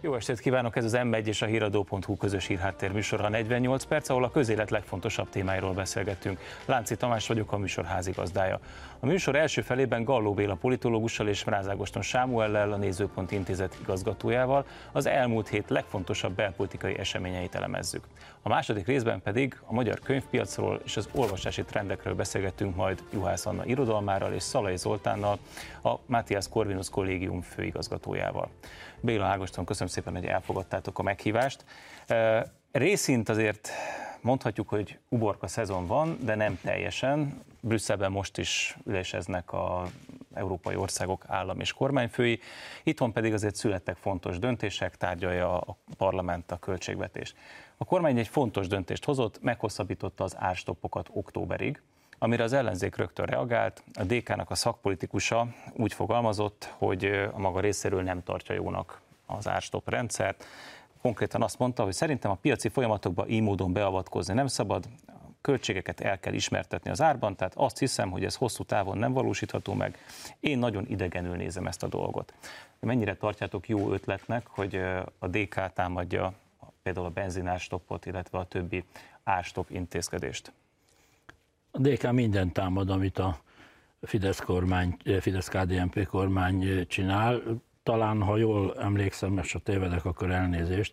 Jó estét kívánok, ez az M1 és a híradó.hu közös hírháttér műsora 48 perc, ahol a közélet legfontosabb témáiról beszélgettünk. Lánci Tamás vagyok, a műsor házigazdája. A műsor első felében Galló Béla politológussal és Mrázágoston Sámuellel, a Nézőpont Intézet igazgatójával az elmúlt hét legfontosabb belpolitikai eseményeit elemezzük. A második részben pedig a magyar könyvpiacról és az olvasási trendekről beszélgettünk majd Juhász Anna irodalmárral és Szalai Zoltánnal, a Matthias Corvinus kollégium főigazgatójával. Béla Ágoston, köszönöm szépen, hogy elfogadtátok a meghívást. Részint azért mondhatjuk, hogy uborka szezon van, de nem teljesen. Brüsszelben most is üléseznek a európai országok állam és kormányfői, itthon pedig azért születtek fontos döntések, tárgyalja a parlament a költségvetést. A kormány egy fontos döntést hozott, meghosszabbította az árstoppokat októberig, amire az ellenzék rögtön reagált. A DK-nak a szakpolitikusa úgy fogalmazott, hogy a maga részéről nem tartja jónak az árstop rendszert. Konkrétan azt mondta, hogy szerintem a piaci folyamatokba így módon beavatkozni nem szabad, költségeket el kell ismertetni az árban, tehát azt hiszem, hogy ez hosszú távon nem valósítható meg. Én nagyon idegenül nézem ezt a dolgot. Mennyire tartjátok jó ötletnek, hogy a DK támadja például a benzinárstoppot, illetve a többi árstop intézkedést? A DK minden támad, amit a Fidesz kormány, Fidesz-KDNP kormány csinál. Talán, ha jól emlékszem, és ha tévedek, akkor elnézést,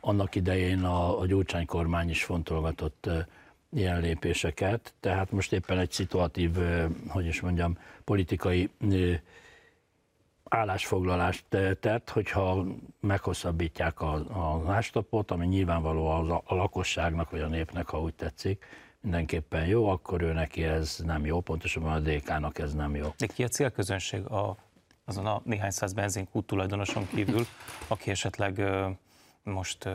annak idején a, a Gyurcsány kormány is fontolgatott ilyen lépéseket, tehát most éppen egy szituatív, hogy is mondjam, politikai állásfoglalást tett, hogyha meghosszabbítják a, a lástopot, ami nyilvánvaló a, a lakosságnak, vagy a népnek, ha úgy tetszik, mindenképpen jó, akkor ő neki ez nem jó, pontosan a DK-nak ez nem jó. De ki a célközönség? A, azon a néhány száz benzinkút tulajdonoson kívül, aki esetleg most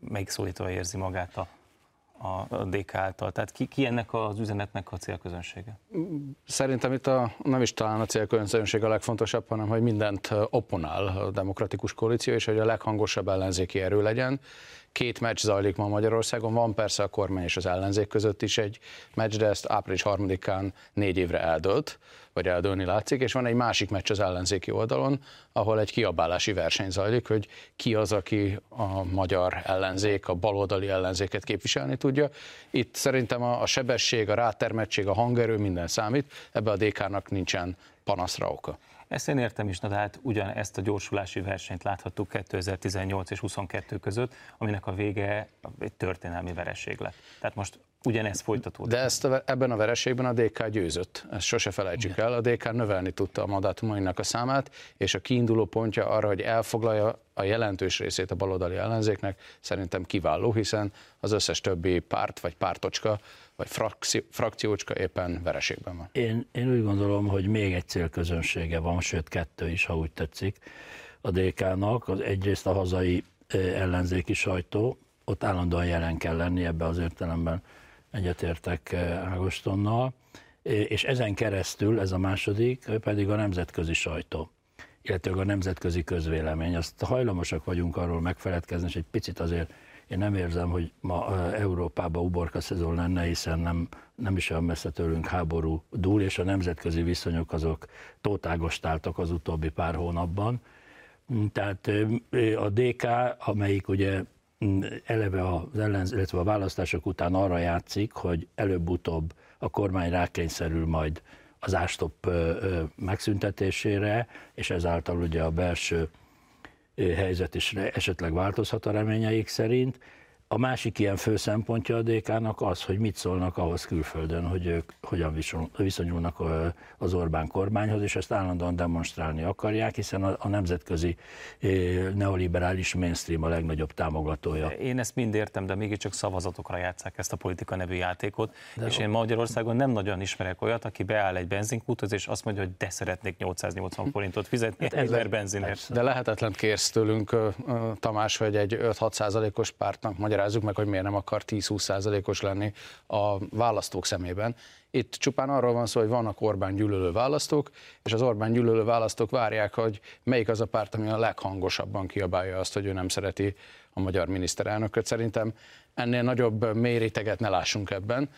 megszólítva érzi magát a a DK által? Tehát ki, ki ennek az üzenetnek a célközönsége? Szerintem itt a, nem is talán a célközönség a legfontosabb, hanem hogy mindent opponál a demokratikus koalíció, és hogy a leghangosabb ellenzéki erő legyen, Két meccs zajlik ma Magyarországon, van persze a kormány és az ellenzék között is egy meccs, de ezt április harmadikán négy évre eldölt, vagy eldőlni látszik, és van egy másik meccs az ellenzéki oldalon, ahol egy kiabálási verseny zajlik, hogy ki az, aki a magyar ellenzék, a baloldali ellenzéket képviselni tudja. Itt szerintem a, a sebesség, a rátermettség, a hangerő minden számít, ebbe a DK-nak nincsen panaszra oka. Ezt én értem is, na de hát ugyan ezt a gyorsulási versenyt láthattuk 2018 és 22 között, aminek a vége egy történelmi vereség lett. Tehát most ugyanez folytatódik. De ezt a, ebben a vereségben a DK győzött, ezt sose felejtsük el. A DK növelni tudta a mandátumainak a számát, és a kiinduló pontja arra, hogy elfoglalja a jelentős részét a baloldali ellenzéknek, szerintem kiváló, hiszen az összes többi párt vagy pártocska vagy frakció, frakciócska éppen vereségben van. Én, én úgy gondolom, hogy még egy célközönsége van, sőt kettő is, ha úgy tetszik, a DK-nak. Az egyrészt a hazai ellenzéki sajtó, ott állandóan jelen kell lenni, ebbe az értelemben egyetértek Ágostonnal, és ezen keresztül, ez a második, pedig a nemzetközi sajtó illetve a nemzetközi közvélemény. Azt hajlamosak vagyunk arról megfeledkezni, és egy picit azért én nem érzem, hogy ma Európában uborka szezon lenne, hiszen nem, nem is olyan messze tőlünk háború dúl, és a nemzetközi viszonyok azok tótágostáltak az utóbbi pár hónapban. Tehát a DK, amelyik ugye eleve az ellenz, illetve a választások után arra játszik, hogy előbb-utóbb a kormány rákényszerül majd az ástop megszüntetésére, és ezáltal ugye a belső helyzet is esetleg változhat a reményeik szerint. A másik ilyen fő szempontja a DK-nak az, hogy mit szólnak ahhoz külföldön, hogy ők hogyan viszonyulnak az Orbán kormányhoz, és ezt állandóan demonstrálni akarják, hiszen a, nemzetközi neoliberális mainstream a legnagyobb támogatója. Én ezt mind értem, de mégiscsak szavazatokra játszák ezt a politika nevű játékot, de és én Magyarországon nem nagyon ismerek olyat, aki beáll egy benzinkúthoz, és azt mondja, hogy de szeretnék 880 forintot fizetni hát egy benzinért. De lehetetlen kérsz tőlünk, Tamás, hogy egy 5-6 százalékos pártnak magyar magyarázzuk meg, hogy miért nem akar 10-20 százalékos lenni a választók szemében. Itt csupán arról van szó, hogy vannak Orbán gyűlölő választók, és az Orbán gyűlölő választók várják, hogy melyik az a párt, ami a leghangosabban kiabálja azt, hogy ő nem szereti a magyar miniszterelnököt. Szerintem ennél nagyobb méréteget ne lássunk ebben.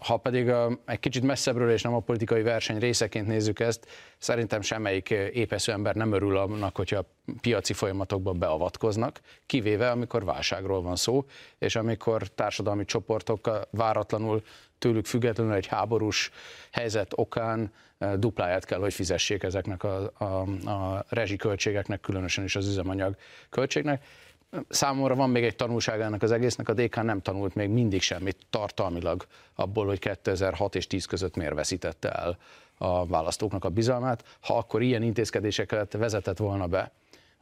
Ha pedig egy kicsit messzebbről és nem a politikai verseny részeként nézzük ezt, szerintem semmelyik épesző ember nem örül annak, hogyha piaci folyamatokba beavatkoznak, kivéve amikor válságról van szó, és amikor társadalmi csoportok váratlanul tőlük függetlenül egy háborús helyzet okán dupláját kell, hogy fizessék ezeknek a, a, a rezsiköltségeknek, különösen is az üzemanyag költségnek. Számomra van még egy tanulságának az egésznek, a DK nem tanult még mindig semmit tartalmilag abból, hogy 2006 és 10 között miért veszítette el a választóknak a bizalmát. Ha akkor ilyen intézkedéseket vezetett volna be,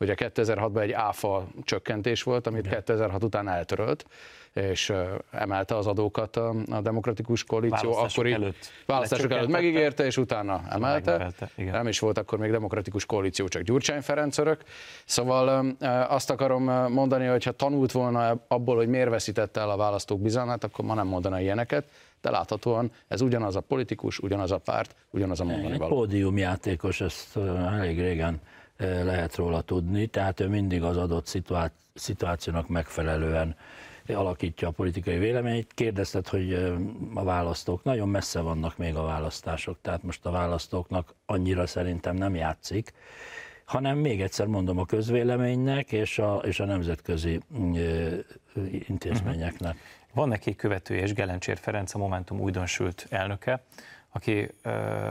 hogy a 2006-ban egy áfa csökkentés volt, amit Igen. 2006 után eltörölt, és emelte az adókat a, a demokratikus koalíció. Választások akkori előtt. Választások előtt megígérte, és utána emelte. Nem is volt akkor még demokratikus koalíció, csak Gyurcsány Ferenc örök. Szóval azt akarom mondani, hogy ha tanult volna abból, hogy miért veszítette el a választók bizalmát, akkor ma nem mondana ilyeneket de láthatóan ez ugyanaz a politikus, ugyanaz a párt, ugyanaz a mondani való. Pódiumjátékos, ezt elég régen lehet róla tudni, tehát ő mindig az adott szituációnak megfelelően alakítja a politikai véleményét. Kérdezted, hogy a választók nagyon messze vannak még a választások, tehát most a választóknak annyira szerintem nem játszik, hanem még egyszer mondom a közvéleménynek és a, és a nemzetközi intézményeknek. Uh-huh. Van neki követője, és Gelencsér Ferenc, a Momentum újdonsült elnöke, aki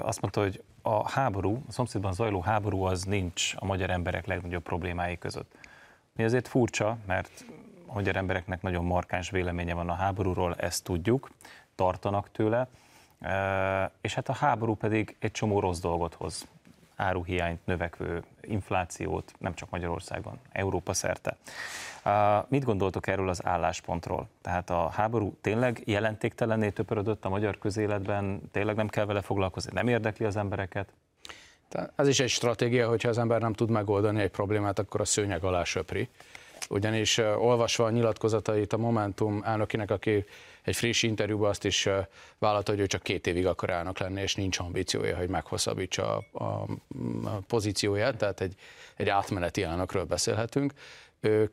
azt mondta, hogy a háború, a szomszédban zajló háború az nincs a magyar emberek legnagyobb problémái között. Mi azért furcsa, mert a magyar embereknek nagyon markáns véleménye van a háborúról, ezt tudjuk, tartanak tőle, és hát a háború pedig egy csomó rossz dolgot hoz. Áruhiányt, növekvő inflációt, nem csak Magyarországon, Európa szerte. Mit gondoltok erről az álláspontról? Tehát a háború tényleg jelentéktelenné töpörödött a magyar közéletben, tényleg nem kell vele foglalkozni, nem érdekli az embereket? Ez is egy stratégia, hogyha az ember nem tud megoldani egy problémát, akkor a szőnyeg alá söpri ugyanis olvasva a nyilatkozatait a Momentum elnökének, aki egy friss interjúban azt is vállalta, hogy ő csak két évig akar elnök lenni, és nincs ambíciója, hogy meghosszabbítsa a, a, a pozícióját, tehát egy, egy átmeneti elnökről beszélhetünk.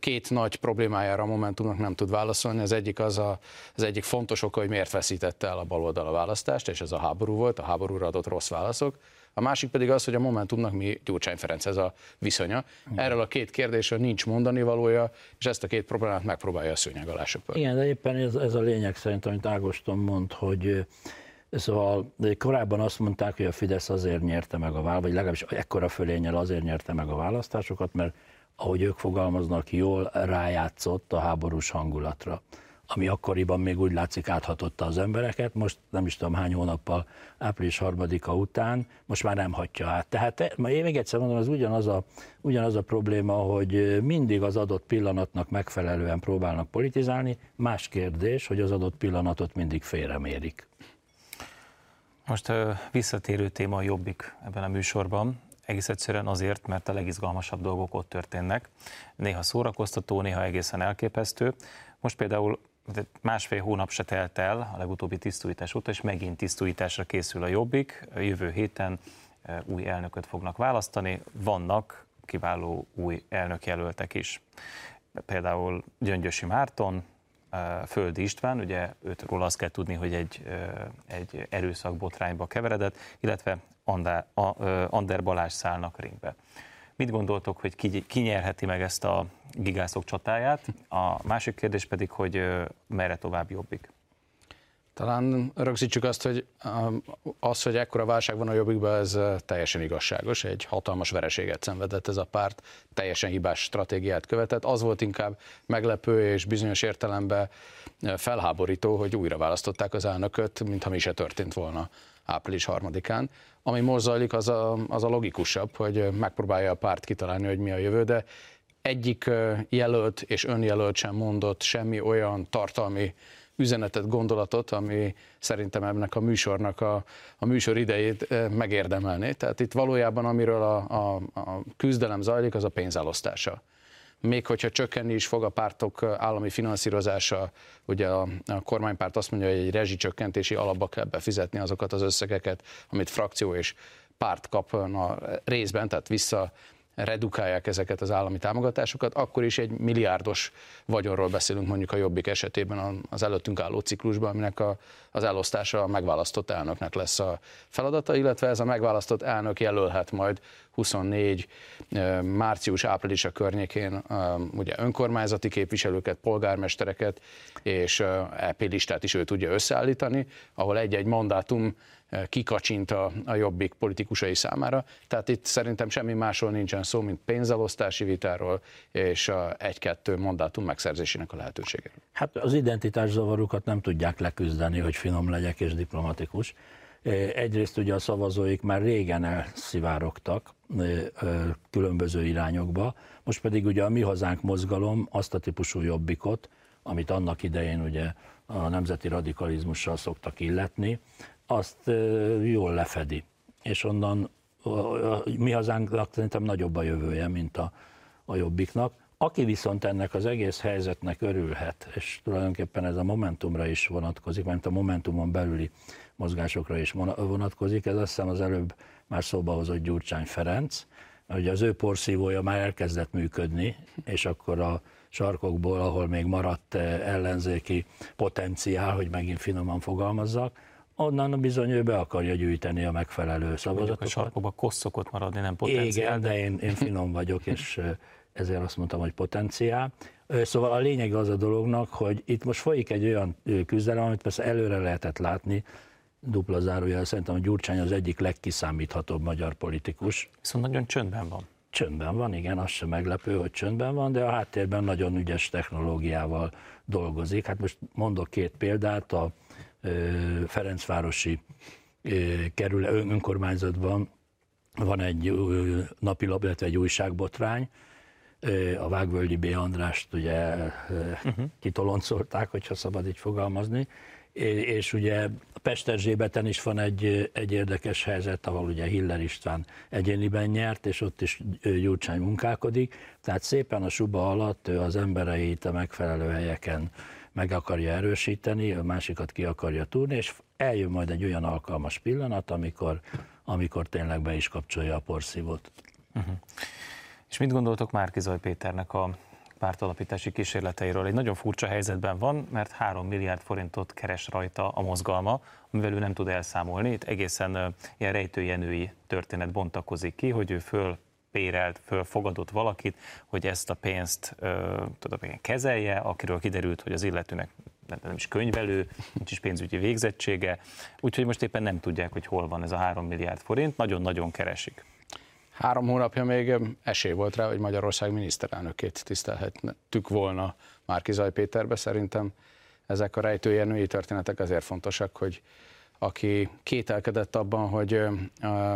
Két nagy problémájára a Momentumnak nem tud válaszolni. Az egyik az a, az egyik fontos oka, hogy miért veszítette el a baloldal a választást, és ez a háború volt, a háborúra adott rossz válaszok. A másik pedig az, hogy a Momentumnak mi Gyurcsány Ferenc ez a viszonya. Erről a két kérdésről nincs mondani valója, és ezt a két problémát megpróbálja a szőnyeg alá söpörni. Igen, de éppen ez, ez a lényeg szerint, amit Ágoston mond, hogy Szóval de korábban azt mondták, hogy a Fidesz azért nyerte meg a választásokat, vagy legalábbis ekkora fölényel azért nyerte meg a választásokat, mert ahogy ők fogalmaznak, jól rájátszott a háborús hangulatra ami akkoriban még úgy látszik áthatotta az embereket, most nem is tudom hány hónappal április harmadika után, most már nem hatja át. Tehát én még egyszer mondom, ez ugyanaz a, ugyanaz a probléma, hogy mindig az adott pillanatnak megfelelően próbálnak politizálni, más kérdés, hogy az adott pillanatot mindig félremérik. Most visszatérő téma a jobbik ebben a műsorban. Egész egyszerűen azért, mert a legizgalmasabb dolgok ott történnek. Néha szórakoztató, néha egészen elképesztő. Most például másfél hónap se telt el a legutóbbi tisztújítás óta, és megint tisztújításra készül a Jobbik. Jövő héten e, új elnököt fognak választani. Vannak kiváló új elnökjelöltek is. Például Gyöngyösi Márton, e, Földi István, ugye őtről azt kell tudni, hogy egy, e, egy erőszakbotrányba keveredett, illetve Ander Balázs szállnak ringbe. Mit gondoltok, hogy ki, ki nyerheti meg ezt a gigászok csatáját? A másik kérdés pedig, hogy merre tovább jobbik? Talán rögzítsük azt, hogy az, hogy ekkora válság van a jobbikban, ez teljesen igazságos. Egy hatalmas vereséget szenvedett ez a párt, teljesen hibás stratégiát követett. Az volt inkább meglepő és bizonyos értelemben felháborító, hogy újra választották az elnököt, mintha mi se történt volna április harmadikán. Ami most zajlik, az a, az a logikusabb, hogy megpróbálja a párt kitalálni, hogy mi a jövő, de egyik jelölt és önjelölt sem mondott semmi olyan tartalmi üzenetet, gondolatot, ami szerintem ennek a műsornak a, a műsor idejét megérdemelné. Tehát itt valójában amiről a, a, a küzdelem zajlik, az a pénzelosztása még hogyha csökkenni is fog a pártok állami finanszírozása, ugye a, a kormánypárt azt mondja, hogy egy rezsicsökkentési alapba kell befizetni azokat az összegeket, amit frakció és párt kapna részben, tehát vissza redukálják ezeket az állami támogatásokat, akkor is egy milliárdos vagyonról beszélünk mondjuk a Jobbik esetében az előttünk álló ciklusban, aminek a, az elosztása a megválasztott elnöknek lesz a feladata, illetve ez a megválasztott elnök jelölhet majd 24 március-április a környékén ugye önkormányzati képviselőket, polgármestereket és EP listát is ő tudja összeállítani, ahol egy-egy mandátum kikacsint a, a jobbik politikusai számára. Tehát itt szerintem semmi másról nincsen szó, mint pénzelosztási vitáról és egy-kettő mandátum megszerzésének a lehetőségéről. Hát az identitászavarukat nem tudják leküzdeni, hogy finom legyek és diplomatikus. Egyrészt ugye a szavazóik már régen elszivárogtak különböző irányokba, most pedig ugye a Mi Hazánk mozgalom azt a típusú jobbikot, amit annak idején ugye a nemzeti radikalizmussal szoktak illetni, azt jól lefedi. És onnan mi hazánknak szerintem nagyobb a jövője, mint a, a jobbiknak. Aki viszont ennek az egész helyzetnek örülhet, és tulajdonképpen ez a Momentumra is vonatkozik, mert a Momentumon belüli mozgásokra is vonatkozik, ez azt hiszem az előbb már szóba hozott Gyurcsány Ferenc, hogy az ő porszívója már elkezdett működni, és akkor a sarkokból, ahol még maradt ellenzéki potenciál, hogy megint finoman fogalmazzak, onnan bizony ő be akarja gyűjteni a megfelelő szavazatokat. A sarkokban kossz szokott maradni, nem potenciál. Igen, de én, én finom vagyok, és ezért azt mondtam, hogy potenciál. Szóval a lényeg az a dolognak, hogy itt most folyik egy olyan küzdelem, amit persze előre lehetett látni, dupla zárójel, szerintem a Gyurcsány az egyik legkiszámíthatóbb magyar politikus. Viszont nagyon csöndben van. Csöndben van, igen, az sem meglepő, hogy csöndben van, de a háttérben nagyon ügyes technológiával dolgozik. Hát most mondok két példát, a Ferencvárosi kerül önkormányzatban van egy napilap, illetve egy újságbotrány, a Vágvölgyi B. Andrást ugye uh-huh. kitoloncolták, hogyha szabad így fogalmazni, és ugye Pesterzsébeten is van egy, egy érdekes helyzet, ahol ugye Hiller István egyéniben nyert, és ott is Gyurcsány munkálkodik, tehát szépen a suba alatt ő az embereit a megfelelő helyeken meg akarja erősíteni, a másikat ki akarja túrni, és eljön majd egy olyan alkalmas pillanat, amikor, amikor tényleg be is kapcsolja a porszívót. Uh-huh. És mit gondoltok Márkizaj Péternek a pártalapítási kísérleteiről? Egy nagyon furcsa helyzetben van, mert 3 milliárd forintot keres rajta a mozgalma, amivel ő nem tud elszámolni. Itt egészen ilyen rejtőjenői történet bontakozik ki, hogy ő föl bérelt, fölfogadott valakit, hogy ezt a pénzt tudom, kezelje, akiről kiderült, hogy az illetőnek nem is könyvelő, nincs is pénzügyi végzettsége, úgyhogy most éppen nem tudják, hogy hol van ez a 3 milliárd forint, nagyon-nagyon keresik. Három hónapja még esély volt rá, hogy Magyarország miniszterelnökét tisztelhettük volna Márkizaj Péterbe. Szerintem ezek a rejtőjenői történetek azért fontosak, hogy aki kételkedett abban, hogy,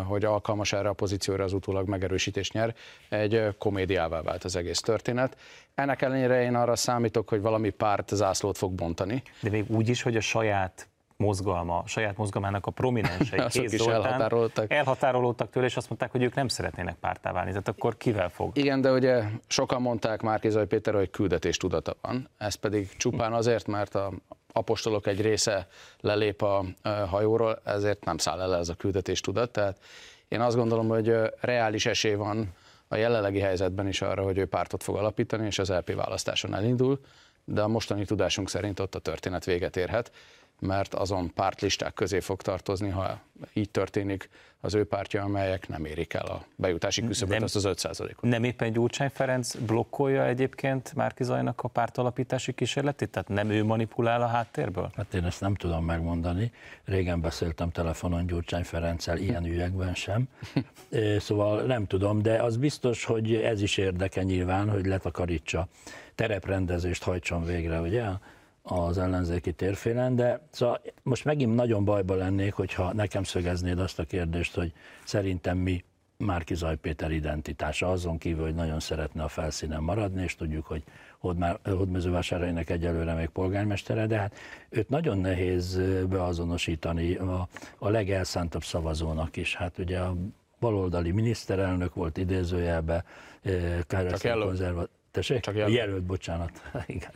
hogy alkalmas erre a pozícióra az utólag megerősítés nyer, egy komédiává vált az egész történet. Ennek ellenére én arra számítok, hogy valami párt zászlót fog bontani. De még úgy is, hogy a saját mozgalma, saját mozgalmának a prominensei Kéz is elhatárolódtak. elhatárolódtak tőle, és azt mondták, hogy ők nem szeretnének pártá válni. Tehát akkor kivel fog? Igen, de ugye sokan mondták Márkizaj Péter, hogy küldetés tudata van. Ez pedig csupán azért, mert a apostolok egy része lelép a hajóról, ezért nem száll el ez a küldetés tudat. Tehát én azt gondolom, hogy reális esély van a jelenlegi helyzetben is arra, hogy ő pártot fog alapítani, és az LP választáson elindul, de a mostani tudásunk szerint ott a történet véget érhet mert azon pártlisták közé fog tartozni, ha így történik az ő pártja, amelyek nem érik el a bejutási küszöböt, azt az 5 ot Nem éppen Gyurcsány Ferenc blokkolja egyébként Márki Zajnak a pártalapítási kísérletét? Tehát nem ő manipulál a háttérből? Hát én ezt nem tudom megmondani. Régen beszéltem telefonon Gyurcsány Ferenccel, ilyen ügyekben sem. Szóval nem tudom, de az biztos, hogy ez is érdeke nyilván, hogy letakarítsa, tereprendezést hajtson végre, ugye? Az ellenzéki térfélen, de szóval most megint nagyon bajba lennék, hogyha nekem szögeznéd azt a kérdést, hogy szerintem mi Márki Zaj Péter identitása, azon kívül, hogy nagyon szeretne a felszínen maradni, és tudjuk, hogy Hódmezővásárhelynek egyelőre még polgármestere, de hát őt nagyon nehéz beazonosítani a, a legelszántabb szavazónak is. Hát ugye a baloldali miniszterelnök volt idézőjelbe, Károlyi konzervat... Tessék? Csak jelölt. jelölt, bocsánat. Igen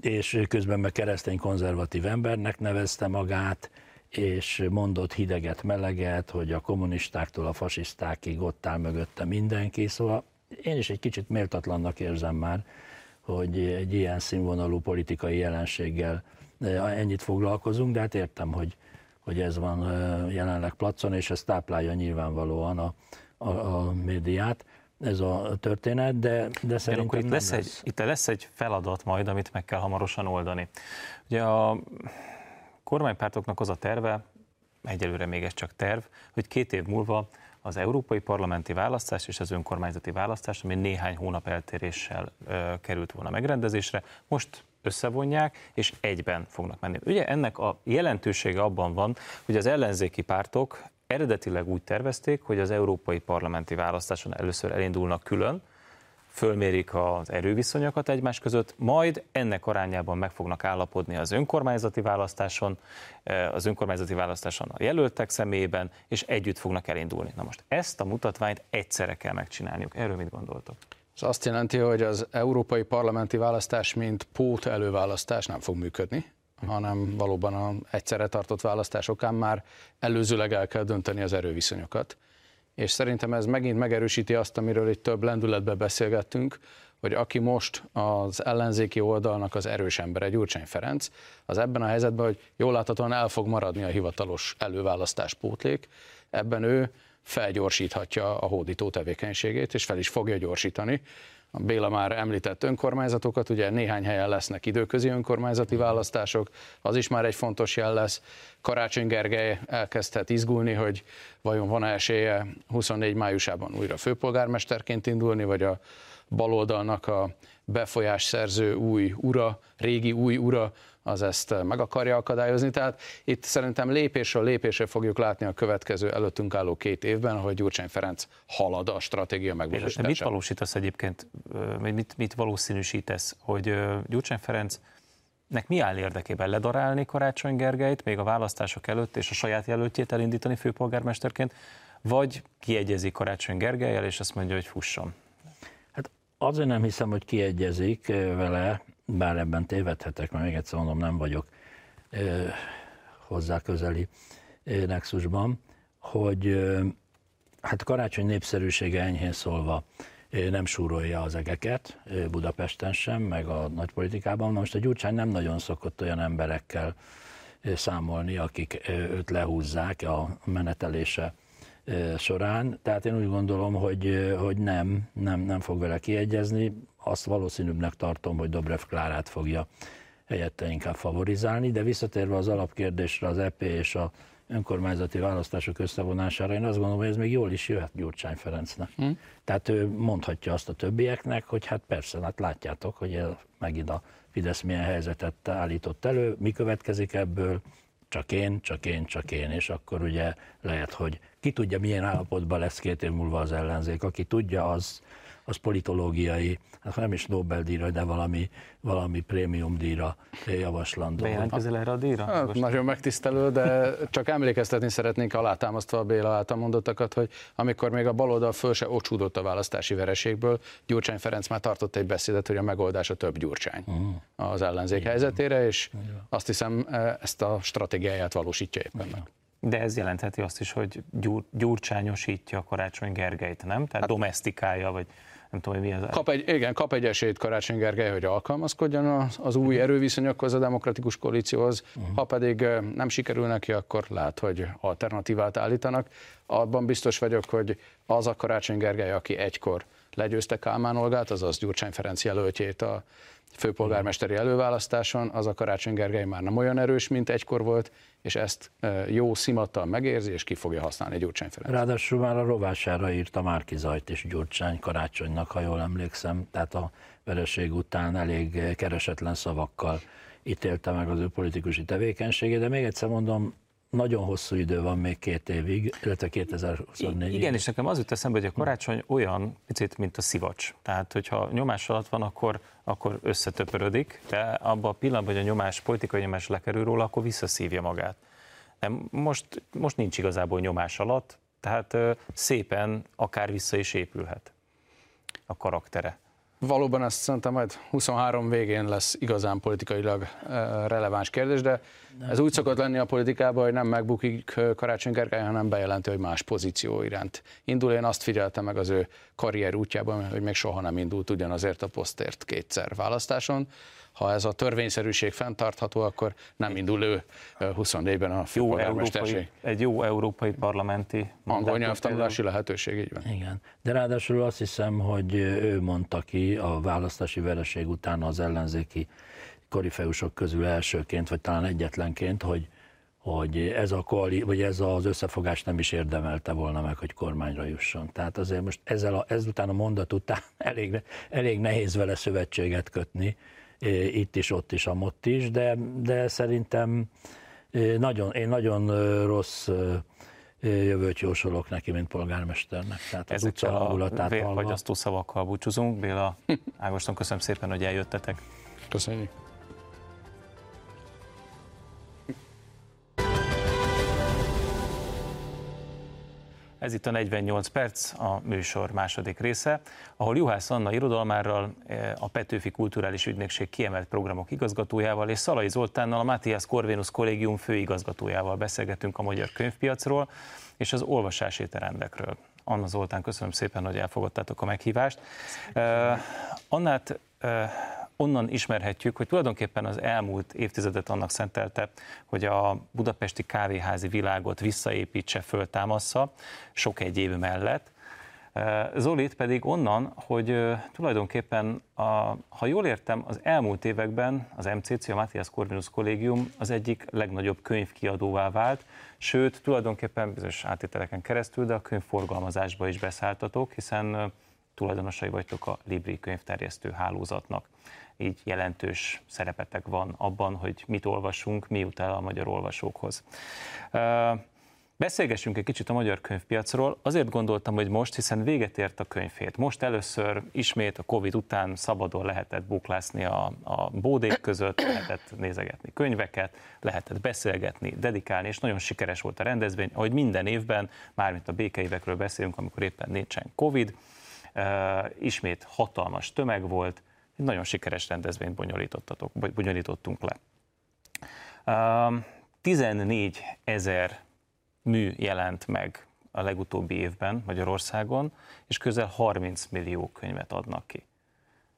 és közben meg keresztény konzervatív embernek nevezte magát, és mondott hideget, meleget, hogy a kommunistáktól a fasisztákig ott áll mögötte mindenki, szóval én is egy kicsit méltatlannak érzem már, hogy egy ilyen színvonalú politikai jelenséggel ennyit foglalkozunk, de hát értem, hogy, hogy ez van jelenleg placon, és ez táplálja nyilvánvalóan a, a, a médiát ez a történet, de, de szerintem akkor itt lesz, lesz. Egy, itt lesz egy feladat majd, amit meg kell hamarosan oldani. Ugye a kormánypártoknak az a terve, egyelőre még ez csak terv, hogy két év múlva az európai parlamenti választás és az önkormányzati választás, ami néhány hónap eltéréssel ö, került volna megrendezésre, most összevonják, és egyben fognak menni. Ugye ennek a jelentősége abban van, hogy az ellenzéki pártok eredetileg úgy tervezték, hogy az európai parlamenti választáson először elindulnak külön, fölmérik az erőviszonyokat egymás között, majd ennek arányában meg fognak állapodni az önkormányzati választáson, az önkormányzati választáson a jelöltek személyében, és együtt fognak elindulni. Na most ezt a mutatványt egyszerre kell megcsinálniuk. Erről mit gondoltok? Ez azt jelenti, hogy az európai parlamenti választás, mint pót előválasztás nem fog működni, hanem valóban a egyszerre tartott választásokán már előzőleg el kell dönteni az erőviszonyokat. És szerintem ez megint megerősíti azt, amiről itt több lendületben beszélgettünk, hogy aki most az ellenzéki oldalnak az erős embere, Gyurcsány Ferenc, az ebben a helyzetben, hogy jól láthatóan el fog maradni a hivatalos előválasztás pótlék, ebben ő felgyorsíthatja a hódító tevékenységét, és fel is fogja gyorsítani. A Béla már említett önkormányzatokat, ugye néhány helyen lesznek időközi önkormányzati választások, az is már egy fontos jel lesz. Karácsony Gergely elkezdhet izgulni, hogy vajon van-e esélye 24 májusában újra főpolgármesterként indulni, vagy a baloldalnak a befolyásszerző új ura, régi új ura, az ezt meg akarja akadályozni. Tehát itt szerintem lépésről lépésre fogjuk látni a következő előttünk álló két évben, hogy Gyurcsány Ferenc halad a stratégia megvalósításában. Mit valósítasz egyébként, mit, mit valószínűsítesz, hogy Gyurcsány Ferenc nek mi áll érdekében ledarálni Karácsony Gergelyt még a választások előtt, és a saját jelöltjét elindítani főpolgármesterként, vagy kiegyezik Karácsony Gergelyel, és azt mondja, hogy fusson? Hát azért nem hiszem, hogy kiegyezik vele, bár ebben tévedhetek, mert még egyszer mondom, nem vagyok hozzá közeli nexusban, hogy hát karácsony népszerűsége enyhén szólva nem súrolja az egeket Budapesten sem, meg a nagypolitikában. Na most a Gyurcsány nem nagyon szokott olyan emberekkel számolni, akik őt lehúzzák a menetelése során. Tehát én úgy gondolom, hogy, hogy nem, nem, nem fog vele kiegyezni. Azt valószínűbbnek tartom, hogy Dobrev Klárát fogja helyette inkább favorizálni, de visszatérve az alapkérdésre az EP és a önkormányzati választások összevonására, én azt gondolom, hogy ez még jól is jöhet Gyurcsány Ferencnek. Hmm. Tehát ő mondhatja azt a többieknek, hogy hát persze, hát látjátok, hogy megint a Fidesz milyen helyzetet állított elő, mi következik ebből, csak én, csak én, csak én, és akkor ugye lehet, hogy ki tudja, milyen állapotban lesz két év múlva az ellenzék, aki tudja, az, az politológiai, hát nem is Nobel-díjra, de valami, valami prémium díjra javaslandó. Bejelentkezel erre a díjra? Hát, nagyon megtisztelő, de csak emlékeztetni szeretnénk alátámasztva a Béla által mondottakat, hogy amikor még a baloldal föl se ocsúdott a választási vereségből, Gyurcsány Ferenc már tartott egy beszédet, hogy a megoldás a több Gyurcsány uh-huh. az ellenzék Igen. helyzetére, és Igen. azt hiszem ezt a stratégiáját valósítja éppen Igen. meg. De ez jelentheti azt is, hogy gyur, gyurcsányosítja a Karácsony Gergelyt, nem? Tehát hát, domestikálja, vagy nem tudom, hogy mi az. Kap egy, igen, kap egy esélyt Karácsony Gergely, hogy alkalmazkodjon az, az új erőviszonyokhoz, a demokratikus koalícióhoz. Uh-huh. Ha pedig nem sikerül neki, akkor lát, hogy alternatívát állítanak. Abban biztos vagyok, hogy az a Karácsony Gergely, aki egykor legyőzte Kálmán Olgát, azaz Gyurcsány Ferenc jelöltjét a főpolgármesteri előválasztáson, az a Karácsony Gergely már nem olyan erős, mint egykor volt, és ezt jó szimattal megérzi, és ki fogja használni Gyurcsány Ferenc. Ráadásul már a rovására írta Márki Zajt és Gyurcsány Karácsonynak, ha jól emlékszem, tehát a vereség után elég keresetlen szavakkal ítélte meg az ő politikusi tevékenységét, de még egyszer mondom, nagyon hosszú idő van még két évig, illetve 2024 Igen, és nekem az jut eszembe, hogy a karácsony olyan picit, mint a szivacs. Tehát, hogyha nyomás alatt van, akkor, akkor összetöpörödik, de abban a pillanatban, hogy a nyomás, politikai nyomás lekerül róla, akkor visszaszívja magát. De most, most nincs igazából nyomás alatt, tehát szépen akár vissza is épülhet a karaktere. Valóban ezt szerintem majd 23 végén lesz igazán politikailag releváns kérdés, de ez úgy szokott lenni a politikában, hogy nem megbukik Karácsony Gergely, hanem bejelenti, hogy más pozíció iránt indul. Én azt figyeltem meg az ő karrier útjában, hogy még soha nem indult ugyanazért a posztért kétszer választáson ha ez a törvényszerűség fenntartható, akkor nem indul ő 24-ben a jó európai, Egy jó európai parlamenti angol nyelvtanulási lehetőség, így van. Igen, de ráadásul azt hiszem, hogy ő mondta ki a választási vereség után az ellenzéki korifeusok közül elsőként, vagy talán egyetlenként, hogy hogy ez, a koali, vagy ez az összefogás nem is érdemelte volna meg, hogy kormányra jusson. Tehát azért most ezzel a, ezután a mondat után elég, elég nehéz vele szövetséget kötni, itt is, ott is, amott is, de, de szerintem nagyon, én nagyon rossz jövőt jósolok neki, mint polgármesternek. Tehát az Ezekkel a vérfagyasztó szavakkal búcsúzunk. Béla Ágoston, köszönöm szépen, hogy eljöttetek. Köszönjük. Ez itt a 48 perc, a műsor második része, ahol Juhász Anna irodalmárral, eh, a Petőfi Kulturális Ügynökség kiemelt programok igazgatójával és Szalai Zoltánnal, a Matthias Corvinus Kollégium főigazgatójával beszélgetünk a magyar könyvpiacról és az olvasási terendekről. Anna Zoltán, köszönöm szépen, hogy elfogadtátok a meghívást. Uh, Annát uh, onnan ismerhetjük, hogy tulajdonképpen az elmúlt évtizedet annak szentelte, hogy a budapesti kávéházi világot visszaépítse, föltámassza, sok egy év mellett. Zolit pedig onnan, hogy tulajdonképpen, a, ha jól értem, az elmúlt években az MCC, a Matthias Corvinus Kollégium az egyik legnagyobb könyvkiadóvá vált, sőt, tulajdonképpen bizonyos átételeken keresztül, de a könyvforgalmazásba is beszálltatok, hiszen tulajdonosai vagytok a Libri könyvterjesztő hálózatnak így jelentős szerepetek van abban, hogy mit olvasunk, mi jut el a magyar olvasókhoz. Beszélgessünk egy kicsit a magyar könyvpiacról. Azért gondoltam, hogy most, hiszen véget ért a könyvhét. Most először ismét a Covid után szabadon lehetett buklászni a, a bódék között, lehetett nézegetni könyveket, lehetett beszélgetni, dedikálni, és nagyon sikeres volt a rendezvény, ahogy minden évben, mármint a békeivekről beszélünk, amikor éppen nincsen Covid, ismét hatalmas tömeg volt, nagyon sikeres rendezvényt bonyolítottatok, bonyolítottunk le. 14 ezer mű jelent meg a legutóbbi évben Magyarországon, és közel 30 millió könyvet adnak ki.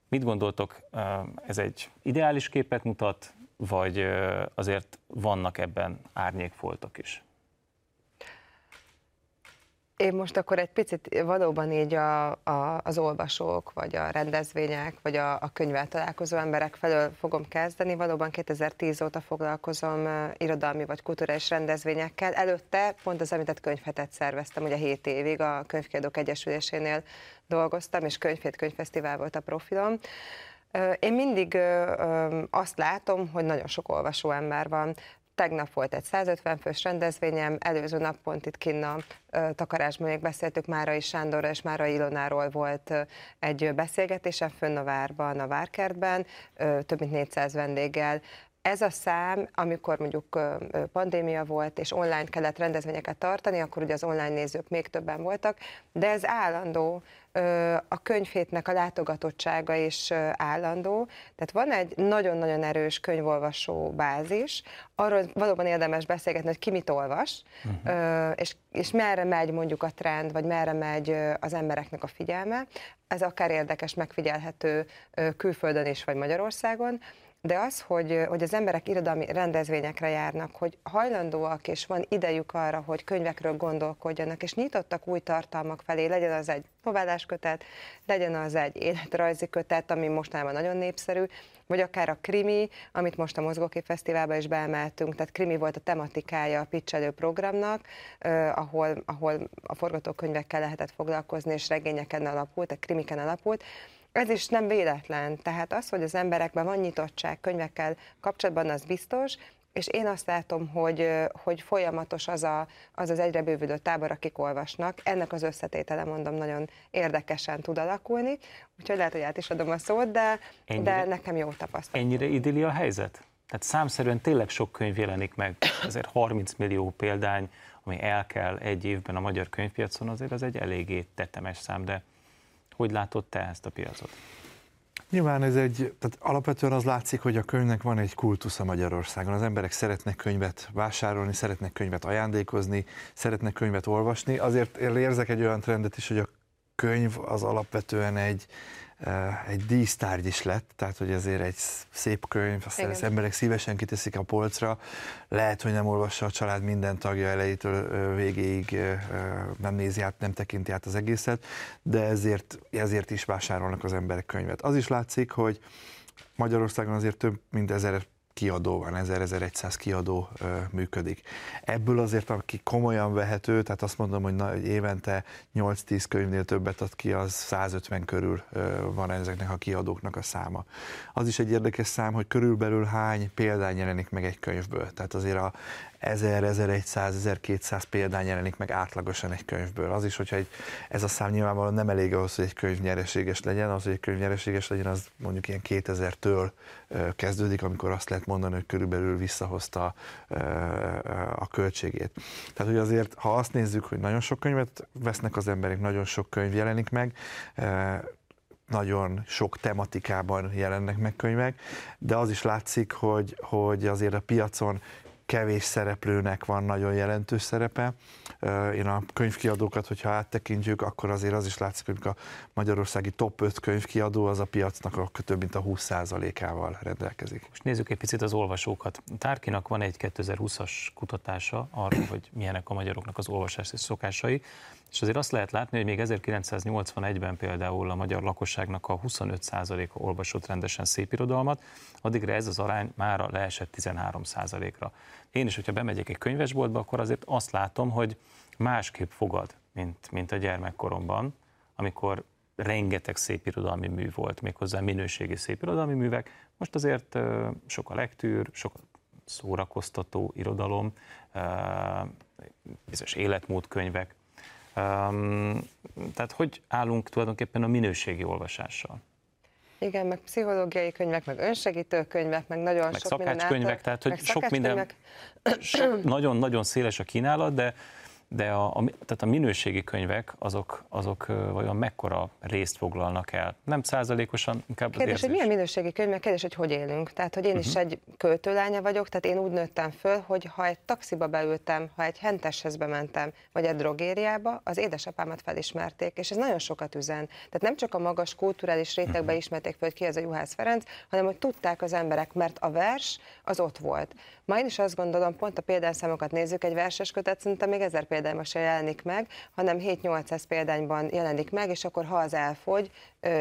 Mit gondoltok, ez egy ideális képet mutat, vagy azért vannak ebben árnyékfoltok is? Én most akkor egy picit valóban így a, a, az olvasók, vagy a rendezvények, vagy a, a könyvvel találkozó emberek felől fogom kezdeni. Valóban 2010 óta foglalkozom irodalmi vagy kulturális rendezvényekkel. Előtte pont az említett könyvhetet szerveztem, ugye 7 évig a Könyvkiadók Egyesülésénél dolgoztam, és könyvhét könyvfesztivál volt a profilom. Én mindig azt látom, hogy nagyon sok olvasó ember van. Tegnap volt egy 150 fős rendezvényem, előző nap pont itt kinn a takarásban még beszéltük Márai Sándorra és Márai Ilonáról volt egy beszélgetésem fönn a várban, a Várkertben, több mint 400 vendéggel. Ez a szám, amikor mondjuk pandémia volt, és online kellett rendezvényeket tartani, akkor ugye az online nézők még többen voltak, de ez állandó, a könyvhétnek a látogatottsága is állandó, tehát van egy nagyon-nagyon erős könyvolvasó bázis, arról valóban érdemes beszélgetni, hogy ki mit olvas, uh-huh. és, és merre megy mondjuk a trend, vagy merre megy az embereknek a figyelme. Ez akár érdekes, megfigyelhető külföldön is, vagy Magyarországon de az, hogy, hogy az emberek irodalmi rendezvényekre járnak, hogy hajlandóak és van idejük arra, hogy könyvekről gondolkodjanak, és nyitottak új tartalmak felé, legyen az egy novellás kötet, legyen az egy életrajzi kötet, ami mostanában nagyon népszerű, vagy akár a krimi, amit most a Mozgókép Fesztiválba is beemeltünk, tehát krimi volt a tematikája a pitchelő programnak, eh, ahol, ahol a forgatókönyvekkel lehetett foglalkozni, és regényeken alapult, a krimiken alapult, ez is nem véletlen. Tehát az, hogy az emberekben van nyitottság könyvekkel kapcsolatban, az biztos, és én azt látom, hogy, hogy folyamatos az, a, az az egyre bővülő tábor, akik olvasnak. Ennek az összetétele, mondom, nagyon érdekesen tud alakulni. Úgyhogy lehet, hogy át is adom a szót, de, ennyire, de nekem jó tapasztalat. Ennyire idilli a helyzet? Tehát számszerűen tényleg sok könyv jelenik meg, azért 30 millió példány, ami el kell egy évben a magyar könyvpiacon, azért az egy eléggé tetemes szám, de hogy látod te ezt a piacot? Nyilván ez egy, tehát alapvetően az látszik, hogy a könyvnek van egy kultusza Magyarországon. Az emberek szeretnek könyvet vásárolni, szeretnek könyvet ajándékozni, szeretnek könyvet olvasni. Azért érzek egy olyan trendet is, hogy a könyv az alapvetően egy, egy dísztárgy is lett, tehát hogy ezért egy szép könyv, aztán az emberek szívesen kiteszik a polcra, lehet, hogy nem olvassa a család minden tagja elejétől végéig, nem nézi át, nem tekinti át az egészet, de ezért, ezért is vásárolnak az emberek könyvet. Az is látszik, hogy Magyarországon azért több mint ezer kiadó van, 1000-1100 kiadó ö, működik. Ebből azért, aki komolyan vehető, tehát azt mondom, hogy, na, hogy évente 8-10 könyvnél többet ad ki, az 150 körül ö, van ezeknek a kiadóknak a száma. Az is egy érdekes szám, hogy körülbelül hány példány jelenik meg egy könyvből. Tehát azért a 1000, 1100, 1200 példány jelenik meg átlagosan egy könyvből. Az is, hogyha egy, ez a szám nyilvánvalóan nem elég ahhoz, hogy egy könyv nyereséges legyen, az, hogy egy könyv nyereséges legyen, az mondjuk ilyen 2000-től kezdődik, amikor azt lehet mondani, hogy körülbelül visszahozta a költségét. Tehát, hogy azért, ha azt nézzük, hogy nagyon sok könyvet vesznek az emberek, nagyon sok könyv jelenik meg, nagyon sok tematikában jelennek meg könyvek, de az is látszik, hogy, hogy azért a piacon kevés szereplőnek van nagyon jelentős szerepe. Én a könyvkiadókat, hogyha áttekintjük, akkor azért az is látszik, hogy a magyarországi top 5 könyvkiadó az a piacnak a több mint a 20%-ával rendelkezik. Most nézzük egy picit az olvasókat. Tárkinak van egy 2020-as kutatása arról, hogy milyenek a magyaroknak az olvasási szokásai, és azért azt lehet látni, hogy még 1981-ben például a magyar lakosságnak a 25%-a olvasott rendesen szépirodalmat, addigra ez az arány már leesett 13%-ra. Én is, hogyha bemegyek egy könyvesboltba, akkor azért azt látom, hogy másképp fogad, mint, mint a gyermekkoromban, amikor rengeteg szépirodalmi mű volt, méghozzá minőségi szépirodalmi művek. Most azért sok a lektűr, sok szórakoztató irodalom, bizonyos életmódkönyvek, tehát hogy állunk tulajdonképpen a minőségi olvasással? Igen, meg pszichológiai könyvek, meg önsegítő könyvek, meg nagyon meg sok minden könyvek, tehát hogy sok minden, nagyon-nagyon széles a kínálat, de de a, a, tehát a minőségi könyvek azok, azok vajon mekkora részt foglalnak el? Nem százalékosan, inkább Kérdés, hogy milyen minőségi könyvek, kérdés, hogy hogy élünk. Tehát, hogy én uh-huh. is mhm. egy költőlánya vagyok, tehát én úgy nőttem föl, hogy ha egy taxiba beültem, ha egy henteshez bementem, vagy egy drogériába, az édesapámat felismerték, és ez nagyon sokat üzen. Tehát nem csak a magas kulturális rétegbe uh-huh. ismerték fel, hogy ki az a Juhász Ferenc, hanem hogy tudták az emberek, mert a vers az ott volt. Ma én is azt gondolom, pont a példányszámokat nézzük, egy verses kötet szinte még ezer példányban se jelenik meg, hanem 7-800 példányban jelenik meg, és akkor ha az elfogy,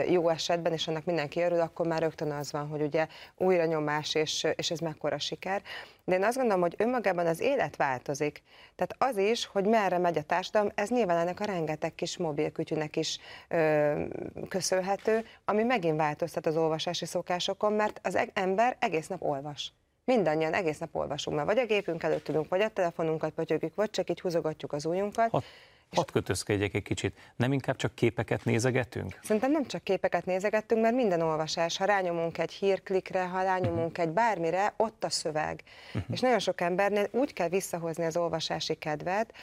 jó esetben, és annak mindenki örül, akkor már rögtön az van, hogy ugye újra nyomás, és, és ez mekkora siker. De én azt gondolom, hogy önmagában az élet változik. Tehát az is, hogy merre megy a társadalom, ez nyilván ennek a rengeteg kis mobilkütyűnek is ö, köszönhető, ami megint változtat az olvasási szokásokon, mert az e-, ember egész nap olvas. Mindannyian egész nap olvasunk, mert vagy a gépünk előtt tudunk, vagy a telefonunkat pötyögjük, vagy csak így húzogatjuk az ujjunkat. Hat, Hadd kötözkedjek egy kicsit. Nem inkább csak képeket nézegetünk? Szerintem nem csak képeket nézegettünk, mert minden olvasás, ha rányomunk egy hírklikre, ha rányomunk uh-huh. egy bármire, ott a szöveg. Uh-huh. És nagyon sok embernél úgy kell visszahozni az olvasási kedvet,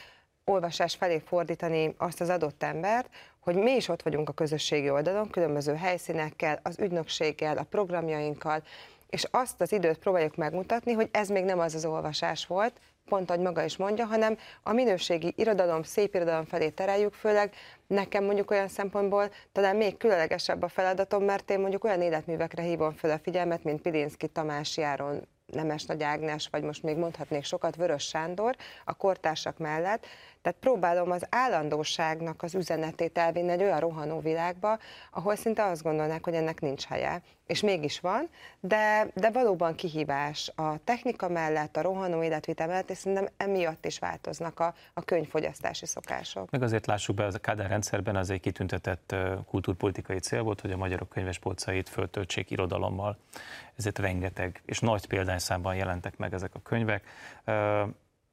olvasás felé fordítani azt az adott embert, hogy mi is ott vagyunk a közösségi oldalon, különböző helyszínekkel, az ügynökséggel, a programjainkkal, és azt az időt próbáljuk megmutatni, hogy ez még nem az az olvasás volt, pont ahogy maga is mondja, hanem a minőségi irodalom, szép irodalom felé tereljük, főleg nekem mondjuk olyan szempontból talán még különlegesebb a feladatom, mert én mondjuk olyan életművekre hívom fel a figyelmet, mint Pilinszki Tamás Járon, Nemes Nagy Ágnes, vagy most még mondhatnék sokat, Vörös Sándor a kortársak mellett, tehát próbálom az állandóságnak az üzenetét elvinni egy olyan rohanó világba, ahol szinte azt gondolnák, hogy ennek nincs helye. És mégis van, de, de valóban kihívás a technika mellett, a rohanó életvitel mellett, és szerintem emiatt is változnak a, a könyvfogyasztási szokások. Meg azért lássuk be, az a Kádár rendszerben az egy kitüntetett kultúrpolitikai cél volt, hogy a magyarok könyvespolcait föltöltsék irodalommal. Ezért rengeteg és nagy példányszámban jelentek meg ezek a könyvek.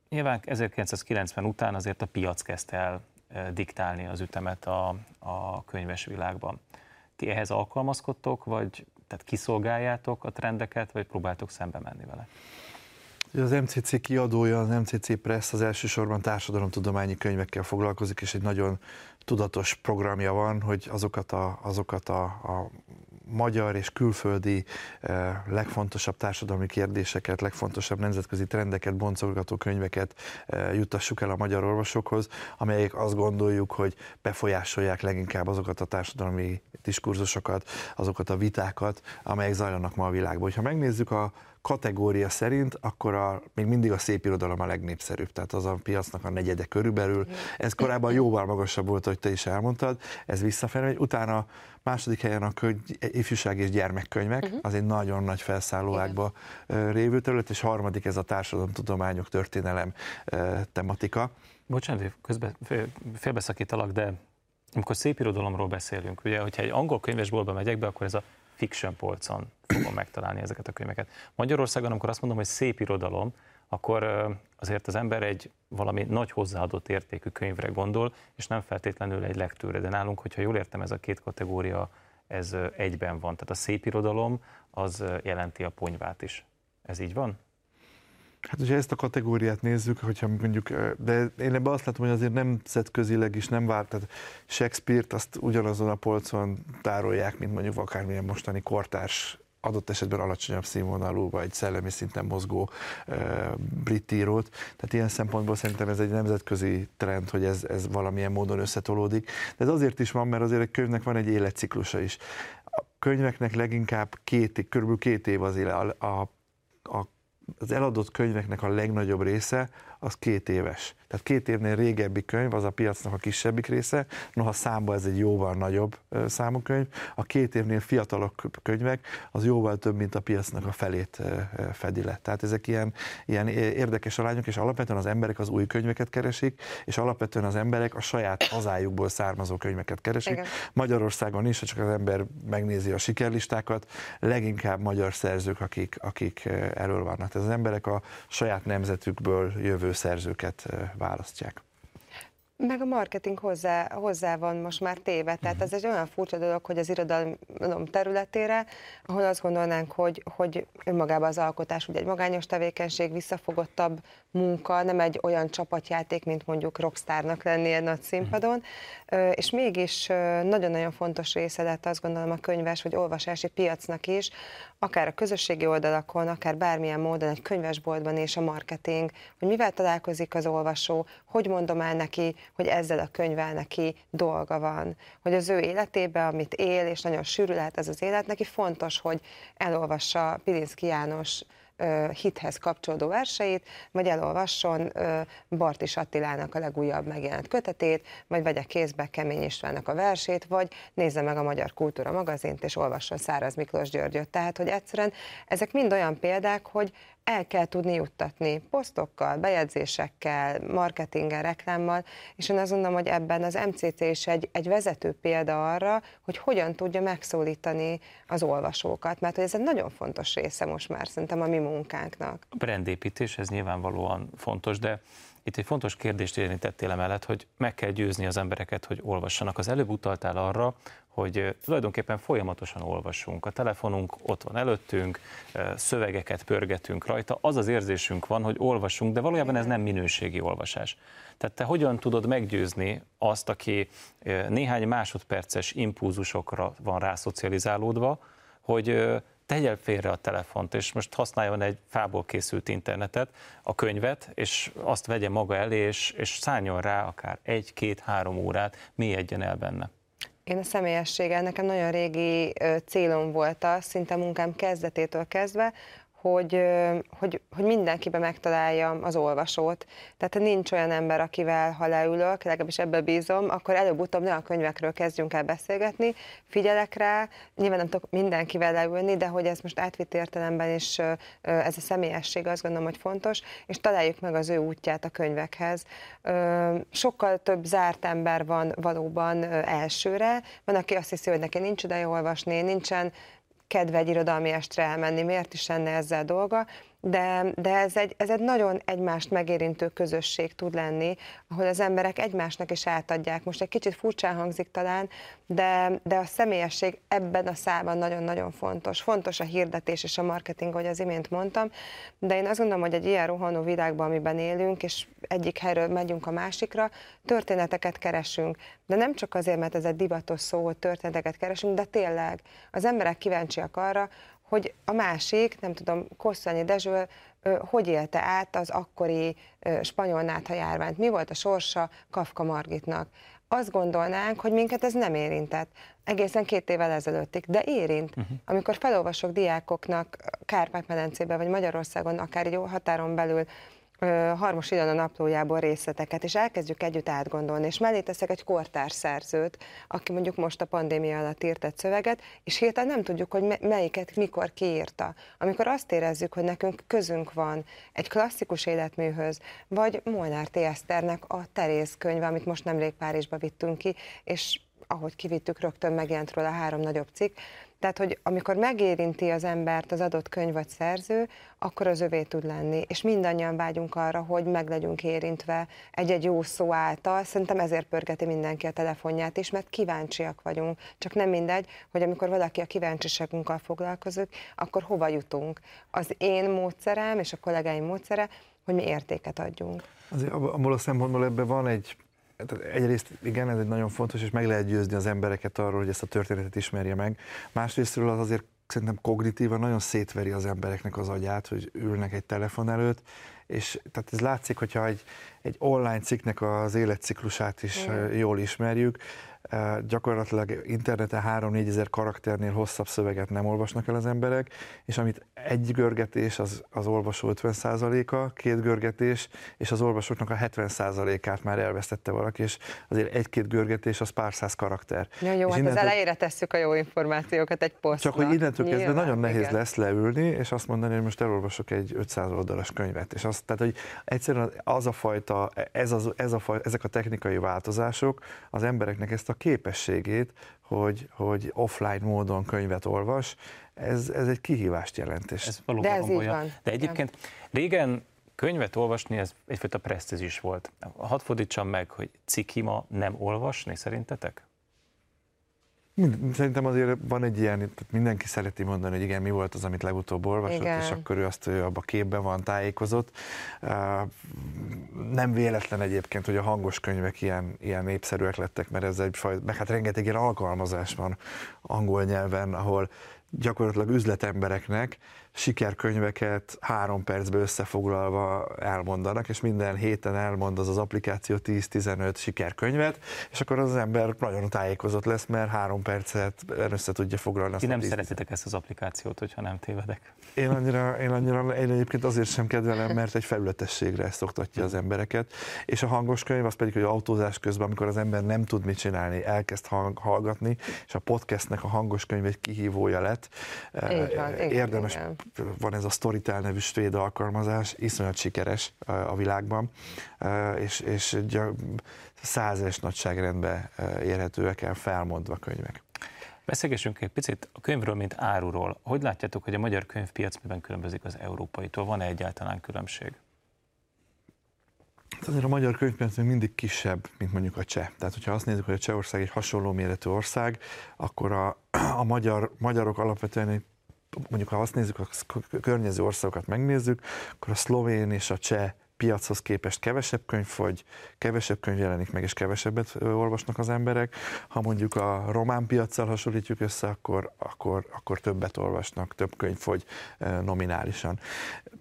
Nyilván 1990 után azért a piac kezdte el diktálni az ütemet a, a könyves világban. Ti ehhez alkalmazkodtok, vagy tehát kiszolgáljátok a trendeket, vagy próbáltok szembe menni vele? Az MCC kiadója, az MCC Press az elsősorban társadalomtudományi könyvekkel foglalkozik, és egy nagyon tudatos programja van, hogy azokat a, azokat a, a magyar és külföldi legfontosabb társadalmi kérdéseket, legfontosabb nemzetközi trendeket, boncolgató könyveket juttassuk el a magyar olvasókhoz, amelyek azt gondoljuk, hogy befolyásolják leginkább azokat a társadalmi diskurzusokat, azokat a vitákat, amelyek zajlanak ma a világban. Ha megnézzük a kategória szerint, akkor a, még mindig a szép irodalom a legnépszerűbb, tehát az a piacnak a negyede körülbelül. Ez korábban jóval magasabb volt, hogy te is elmondtad, ez visszafelé, utána második helyen a könyv, ifjúság és gyermekkönyvek, uh-huh. az egy nagyon nagy felszállóákba révő terület, és harmadik ez a társadalomtudományok, történelem tematika. Bocsánat, közben félbeszakítalak, de amikor szép irodalomról beszélünk, ugye, hogyha egy angol könyvesboltba megyek be, akkor ez a fiction polcon fogom megtalálni ezeket a könyveket. Magyarországon, amikor azt mondom, hogy szép irodalom, akkor azért az ember egy valami nagy hozzáadott értékű könyvre gondol, és nem feltétlenül egy lektőre. De nálunk, hogyha jól értem, ez a két kategória, ez egyben van. Tehát a szép irodalom az jelenti a ponyvát is. Ez így van? Hát, hogyha ezt a kategóriát nézzük, hogyha mondjuk, de én ebben azt látom, hogy azért nemzetközileg is nem vált, tehát Shakespeare-t azt ugyanazon a polcon tárolják, mint mondjuk akármilyen mostani kortárs adott esetben alacsonyabb színvonalú, vagy szellemi szinten mozgó uh, brit írót. Tehát ilyen szempontból szerintem ez egy nemzetközi trend, hogy ez, ez valamilyen módon összetolódik. De ez azért is van, mert azért egy könyvnek van egy életciklusa is. A könyveknek leginkább két, körülbelül két év az éle. A, a az eladott könyveknek a legnagyobb része az két éves. Tehát két évnél régebbi könyv, az a piacnak a kisebbik része, noha számba ez egy jóval nagyobb számú könyv. A két évnél fiatalok könyvek, az jóval több, mint a piacnak a felét fedi le. Tehát ezek ilyen, ilyen érdekes alányok, és alapvetően az emberek az új könyveket keresik, és alapvetően az emberek a saját hazájukból származó könyveket keresik. Igen. Magyarországon is, ha csak az ember megnézi a sikerlistákat, leginkább magyar szerzők, akik, akik elől vannak. Tehát az emberek a saját nemzetükből jövő szerzőket választják. Meg a marketing hozzá, hozzá van most már téve, tehát ez egy olyan furcsa dolog, hogy az irodalom területére, ahol azt gondolnánk, hogy, hogy önmagában az alkotás ugye egy magányos tevékenység, visszafogottabb munka, nem egy olyan csapatjáték, mint mondjuk rockstárnak lenni egy nagy színpadon, és mégis nagyon-nagyon fontos része lett azt gondolom a könyves, vagy olvasási piacnak is, akár a közösségi oldalakon, akár bármilyen módon egy könyvesboltban és a marketing, hogy mivel találkozik az olvasó, hogy mondom el neki, hogy ezzel a könyvvel neki dolga van, hogy az ő életébe, amit él, és nagyon sűrű lehet ez az élet, neki fontos, hogy elolvassa Pilinszki János hithez kapcsolódó verseit, vagy elolvasson Bartis Attilának a legújabb megjelent kötetét, vagy vegye kézbe Kemény Istvánnak a versét, vagy nézze meg a Magyar Kultúra magazint, és olvasson Száraz Miklós Györgyöt. Tehát, hogy egyszerűen ezek mind olyan példák, hogy el kell tudni juttatni posztokkal, bejegyzésekkel, marketinggel, reklámmal, és én azt gondolom, hogy ebben az MCC is egy, egy vezető példa arra, hogy hogyan tudja megszólítani az olvasókat, mert hogy ez egy nagyon fontos része most már szerintem a mi munkánknak. A brandépítés, ez nyilvánvalóan fontos, de itt egy fontos kérdést érintettél emellett, hogy meg kell győzni az embereket, hogy olvassanak. Az előbb utaltál arra, hogy tulajdonképpen folyamatosan olvasunk. A telefonunk ott van előttünk, szövegeket pörgetünk rajta, az az érzésünk van, hogy olvasunk, de valójában ez nem minőségi olvasás. Tehát te hogyan tudod meggyőzni azt, aki néhány másodperces impulzusokra van rászocializálódva, hogy tegye félre a telefont, és most használjon egy fából készült internetet, a könyvet, és azt vegye maga elé, és, és szálljon rá akár egy, két, három órát, mélyedjen el benne. Én a személyességgel nekem nagyon régi célom volt az, szinte munkám kezdetétől kezdve, hogy, hogy, hogy mindenkibe megtaláljam az olvasót. Tehát nincs olyan ember, akivel, ha leülök, legalábbis ebbe bízom, akkor előbb-utóbb ne a könyvekről kezdjünk el beszélgetni, figyelek rá, nyilván nem tudok mindenkivel leülni, de hogy ez most átvitt értelemben is ez a személyesség, azt gondolom, hogy fontos, és találjuk meg az ő útját a könyvekhez. Sokkal több zárt ember van valóban elsőre, van, aki azt hiszi, hogy neki nincs ideje olvasni, nincsen kedve egy irodalmi estre elmenni, miért is lenne ezzel dolga, de, de ez, egy, ez egy nagyon egymást megérintő közösség tud lenni, ahol az emberek egymásnak is átadják. Most egy kicsit furcsán hangzik talán, de, de a személyesség ebben a szában nagyon-nagyon fontos. Fontos a hirdetés és a marketing, ahogy az imént mondtam, de én azt gondolom, hogy egy ilyen rohanó világban, amiben élünk, és egyik helyről megyünk a másikra, történeteket keresünk. De nem csak azért, mert ez egy divatos szó, hogy történeteket keresünk, de tényleg az emberek kíváncsiak arra, hogy a másik, nem tudom, Kosszanyi Dezső hogy élte át az akkori spanyol nátha járványt, mi volt a sorsa Kafka Margitnak. Azt gondolnánk, hogy minket ez nem érintett. Egészen két évvel ezelőttig, de érint. Uh-huh. Amikor felolvasok diákoknak Kárpát-medencében vagy Magyarországon, akár egy határon belül Harmos Ilona naplójából részleteket, és elkezdjük együtt átgondolni, és mellé teszek egy kortárs szerzőt, aki mondjuk most a pandémia alatt írt egy szöveget, és hirtelen nem tudjuk, hogy melyiket mikor kiírta. Amikor azt érezzük, hogy nekünk közünk van egy klasszikus életműhöz, vagy Molnár T. Eszternek a Teréz könyve, amit most nemrég Párizsba vittünk ki, és ahogy kivittük, rögtön megjelent róla három nagyobb cikk, tehát, hogy amikor megérinti az embert az adott könyv vagy szerző, akkor az övé tud lenni. És mindannyian vágyunk arra, hogy meg legyünk érintve egy-egy jó szó által. Szerintem ezért pörgeti mindenki a telefonját is, mert kíváncsiak vagyunk. Csak nem mindegy, hogy amikor valaki a kíváncsiságunkkal foglalkozik, akkor hova jutunk. Az én módszerem és a kollégáim módszere, hogy mi értéket adjunk. Azért abból a szempontból ebben van egy tehát egyrészt igen, ez egy nagyon fontos, és meg lehet győzni az embereket arról, hogy ezt a történetet ismerje meg. Másrésztről az azért szerintem kognitívan nagyon szétveri az embereknek az agyát, hogy ülnek egy telefon előtt, és tehát ez látszik, hogyha egy, egy online cikknek az életciklusát is mm. jól ismerjük, gyakorlatilag interneten 3-4 ezer karakternél hosszabb szöveget nem olvasnak el az emberek, és amit egy görgetés az, az olvasó 50%-a, két görgetés, és az olvasóknak a 70%-át már elvesztette valaki, és azért egy-két görgetés az pár száz karakter. Ja, jó, és hát innentől... az elejére tesszük a jó információkat egy posztnak. Csak hogy innentől kezdve nagyon nehéz igen. lesz leülni, és azt mondani, hogy most elolvasok egy 500 oldalas könyvet. És azt, tehát, hogy egyszerűen az a fajta, ez, az, ez a ezek a technikai változások az embereknek ezt a képességét, hogy, hogy offline módon könyvet olvas, ez, ez egy kihívást jelent. Ez valóban De ez így van. De egyébként régen könyvet olvasni, ez egyfajta presztízis volt. Hadd fordítsam meg, hogy cikima nem olvasni szerintetek? Szerintem azért van egy ilyen, tehát mindenki szereti mondani, hogy igen, mi volt az, amit legutóbb olvasott, igen. és akkor ő azt ő abba képben van tájékozott. Nem véletlen egyébként, hogy a hangos könyvek ilyen, ilyen népszerűek lettek, mert ez egy faj, meg hát rengeteg ilyen alkalmazás van angol nyelven, ahol gyakorlatilag üzletembereknek sikerkönyveket három percbe összefoglalva elmondanak, és minden héten elmond az az applikáció 10-15 sikerkönyvet, és akkor az ember nagyon tájékozott lesz, mert három percet össze tudja foglalni. Ti nem 10... szeretitek ezt az applikációt, hogyha nem tévedek. Én annyira, én annyira én egyébként azért sem kedvelem, mert egy felületességre szoktatja az embereket, és a hangos könyv az pedig, hogy autózás közben, amikor az ember nem tud mit csinálni, elkezd hallgatni, és a podcastnek a hangos könyv egy kihívója lett. Így van, Érdemes igen van ez a Storytel nevű svéd alkalmazás, iszonyat sikeres a világban, és, és százes nagyságrendben érhetőek el felmondva könyvek. Beszélgessünk egy picit a könyvről, mint áruról. Hogy látjátok, hogy a magyar könyvpiac miben különbözik az európaitól? Van-e egyáltalán különbség? Hát azért a magyar könyvpiac még mindig kisebb, mint mondjuk a cseh. Tehát, hogyha azt nézzük, hogy a Csehország egy hasonló méretű ország, akkor a, a magyar, magyarok alapvetően egy mondjuk ha azt nézzük, a környező országokat megnézzük, akkor a szlovén és a cseh piachoz képest kevesebb könyv fogy, kevesebb könyv jelenik meg, és kevesebbet olvasnak az emberek. Ha mondjuk a román piaccal hasonlítjuk össze, akkor, akkor, akkor többet olvasnak, több könyv fogy nominálisan.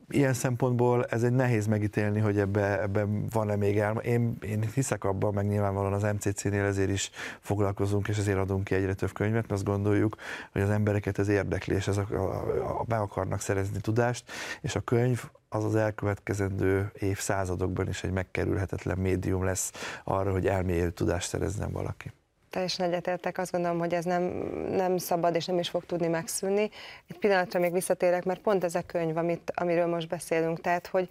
Ilyen szempontból ez egy nehéz megítélni, hogy ebbe, ebbe van-e még el. Én, én hiszek abban, meg nyilvánvalóan az MCC-nél ezért is foglalkozunk, és ezért adunk ki egyre több könyvet, mert azt gondoljuk, hogy az embereket ez érdekli, és ez a, a, a, be akarnak szerezni tudást, és a könyv az az elkövetkezendő évszázadokban is egy megkerülhetetlen médium lesz arra, hogy elmélyű tudást szerezzen valaki. Teljesen egyetértek, azt gondolom, hogy ez nem, nem szabad és nem is fog tudni megszűnni. Egy pillanatra még visszatérek, mert pont ez a könyv, amit, amiről most beszélünk, tehát hogy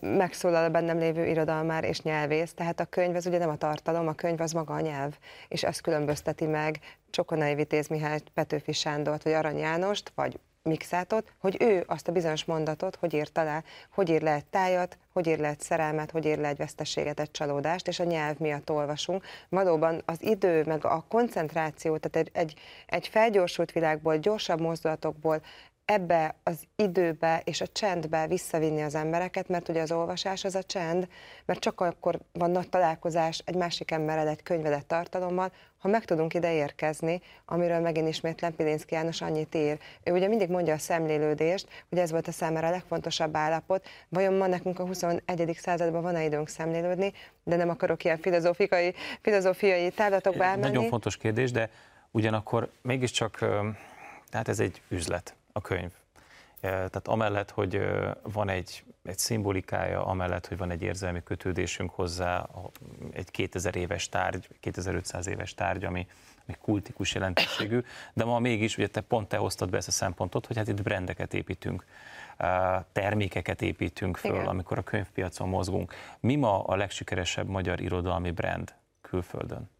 megszólal a bennem lévő irodalmár és nyelvész, tehát a könyv az ugye nem a tartalom, a könyv az maga a nyelv, és ez különbözteti meg Csokonai Vitéz Mihály, Petőfi Sándort, vagy Arany Jánost, vagy mixátot, hogy ő azt a bizonyos mondatot, hogy ír alá, hogy ír le egy tájat, hogy ír le egy szerelmet, hogy ír le egy veszteséget, egy csalódást, és a nyelv miatt olvasunk. Valóban az idő, meg a koncentráció, tehát egy, egy, egy felgyorsult világból, gyorsabb mozdulatokból ebbe az időbe és a csendbe visszavinni az embereket, mert ugye az olvasás az a csend, mert csak akkor van nagy találkozás egy másik emberrel egy könyvedet tartalommal, ha meg tudunk ide érkezni, amiről megint ismétlen Pilinszki János annyit ír. Ő ugye mindig mondja a szemlélődést, hogy ez volt a számára a legfontosabb állapot. Vajon ma nekünk a 21. században van-e időnk szemlélődni, de nem akarok ilyen filozófikai, filozófiai távlatokba elmenni. Nagyon fontos kérdés, de ugyanakkor mégiscsak, tehát ez egy üzlet a könyv. Tehát amellett, hogy van egy, egy szimbolikája, amellett, hogy van egy érzelmi kötődésünk hozzá, egy 2000 éves tárgy, 2500 éves tárgy, ami, ami kultikus jelentőségű, de ma mégis, ugye te pont te hoztad be ezt a szempontot, hogy hát itt brendeket építünk, termékeket építünk föl, Igen. amikor a könyvpiacon mozgunk. Mi ma a legsikeresebb magyar irodalmi brand külföldön?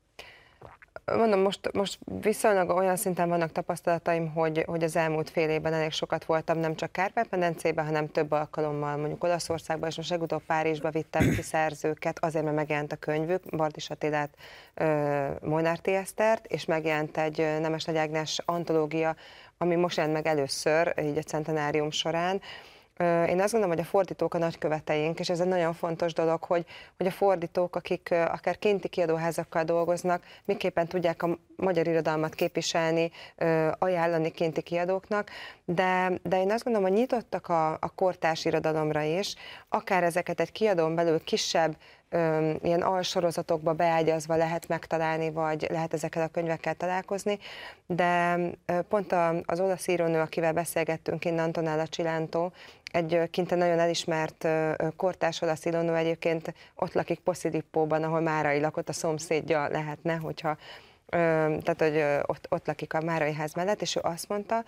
Mondom, most, most viszonylag olyan szinten vannak tapasztalataim, hogy, hogy az elmúlt fél évben elég sokat voltam, nem csak Kárpát-medencében, hanem több alkalommal, mondjuk Olaszországban, és most legutóbb Párizsba vittem ki szerzőket, azért, mert megjelent a könyvük, Bartis Attilát, Molnár T. Esztert, és megjelent egy Nemes Nagy Ágnes antológia, ami most jelent meg először, így a centenárium során, én azt gondolom, hogy a fordítók a nagyköveteink, és ez egy nagyon fontos dolog, hogy, hogy a fordítók, akik akár kinti kiadóházakkal dolgoznak, miképpen tudják a magyar irodalmat képviselni, ajánlani kinti kiadóknak, de, de én azt gondolom, hogy nyitottak a, a kortárs irodalomra is, akár ezeket egy kiadón belül kisebb ilyen alsorozatokba beágyazva lehet megtalálni, vagy lehet ezekkel a könyvekkel találkozni, de pont az olasz írónő, akivel beszélgettünk innen, Antonella Cilento, egy kinte nagyon elismert kortárs olasz írónő egyébként ott lakik Poszilippóban, ahol Márai lakott, a szomszédja lehetne, hogyha tehát, hogy ott, ott lakik a Márai ház mellett, és ő azt mondta,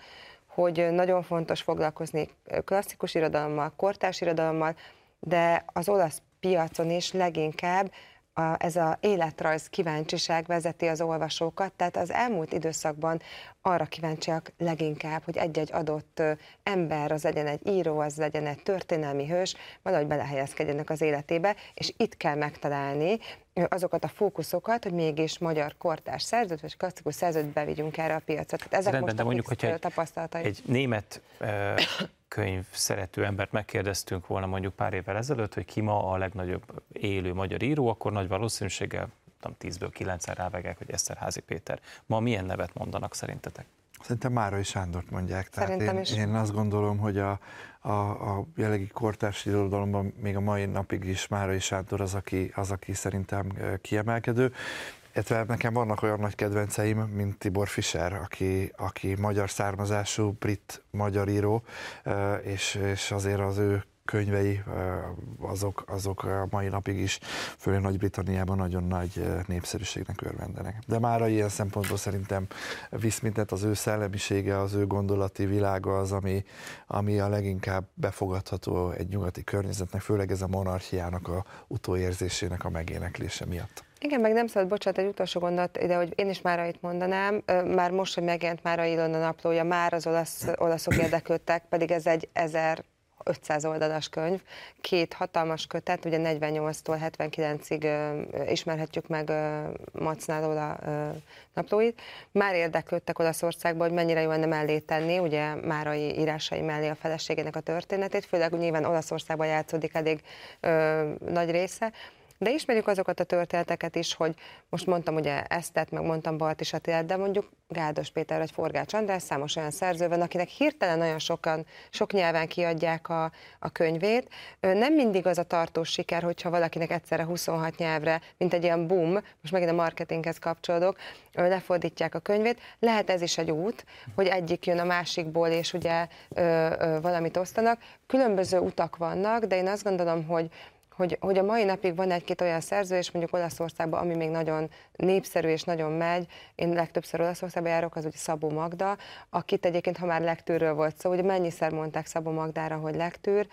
hogy nagyon fontos foglalkozni klasszikus irodalommal, kortárs irodalommal, de az olasz piacon is leginkább a, ez a életrajz kíváncsiság vezeti az olvasókat, tehát az elmúlt időszakban arra kíváncsiak leginkább, hogy egy-egy adott ember, az legyen egy író, az legyen egy történelmi hős, valahogy belehelyezkedjenek az életébe, és itt kell megtalálni azokat a fókuszokat, hogy mégis magyar kortárs szerzőt, vagy klasszikus szerzőt bevigyünk erre a piacra. Tehát ezek Rendben, most de mondjuk, hogyha egy, egy német könyv szerető embert megkérdeztünk volna mondjuk pár évvel ezelőtt, hogy ki ma a legnagyobb élő magyar író, akkor nagy valószínűséggel tudom, 10-ből 9 rávágják, hogy Eszterházi Péter. Ma milyen nevet mondanak szerintetek? Szerintem Márai Sándort mondják. Tehát Szerintem én, is. én azt gondolom, hogy a, a, a jelenlegi kortárs irodalomban még a mai napig is Márai Sándor az, aki, az, aki szerintem kiemelkedő. Illetve nekem vannak olyan nagy kedvenceim, mint Tibor Fischer, aki, aki magyar származású, brit magyar író, és, és azért az ő könyvei, azok, azok a mai napig is, főleg Nagy-Britanniában nagyon nagy népszerűségnek örvendenek. De már ilyen szempontból szerintem visz mindent, az ő szellemisége, az ő gondolati világa az, ami, ami a leginkább befogadható egy nyugati környezetnek, főleg ez a monarchiának a utóérzésének a megéneklése miatt. Igen, meg nem szabad, bocsánat, egy utolsó gondot ide, hogy én is már itt mondanám, már most, hogy megjelent már a Ilona naplója, már az olasz, olaszok érdeklődtek, pedig ez egy 1500 oldalas könyv, két hatalmas kötet, ugye 48-tól 79-ig ismerhetjük meg Macnál oda naplóit. Már érdeklődtek Olaszországban, hogy mennyire jó lenne mellé tenni, ugye Márai írásai mellé a feleségének a történetét, főleg nyilván Olaszországban játszódik elég ö, nagy része, de ismerjük azokat a történeteket is, hogy most mondtam ugye Esztet, meg mondtam Baltis Attilát, de mondjuk Gádos Péter vagy Forgács András, számos olyan szerző van, akinek hirtelen nagyon sokan, sok nyelven kiadják a, a könyvét. Nem mindig az a tartós siker, hogyha valakinek egyszerre 26 nyelvre, mint egy ilyen boom, most megint a marketinghez kapcsolódok, lefordítják a könyvét. Lehet ez is egy út, hogy egyik jön a másikból, és ugye ö, ö, valamit osztanak. Különböző utak vannak, de én azt gondolom, hogy hogy, hogy a mai napig van egy-két olyan szerző, és mondjuk Olaszországban, ami még nagyon népszerű és nagyon megy, én legtöbbször Olaszországban járok, az ugye Szabó Magda, akit egyébként, ha már legtűrről volt szó, ugye mennyiszer mondták Szabó Magdára, hogy legtűr,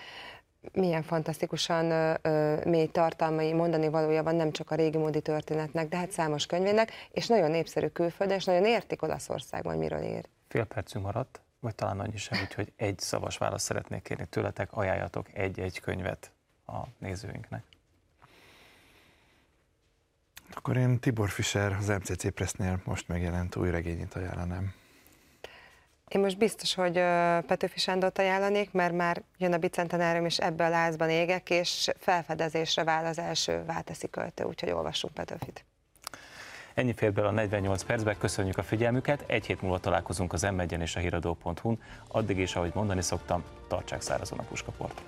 milyen fantasztikusan ö, ö, mély tartalmai mondani valója van nem csak a régi módi történetnek, de hát számos könyvének, és nagyon népszerű külföldön, és nagyon értik Olaszországban, miről ír. Fél percünk maradt vagy talán annyi sem, úgyhogy egy szavas választ szeretnék kérni tőletek, ajánljatok egy-egy könyvet a nézőinknek. Akkor én Tibor Fischer, az MCC Pressnél most megjelent új regényét ajánlanám. Én most biztos, hogy Petőfi Sándort ajánlanék, mert már jön a bicentenárium, és ebbe a lázban égek, és felfedezésre vál az első válteszi költő, úgyhogy olvassunk Petőfit. Ennyi fér bele a 48 percbe, köszönjük a figyelmüket, egy hét múlva találkozunk az m és a híradó.hu-n, addig is, ahogy mondani szoktam, tartsák szárazon a puskaport.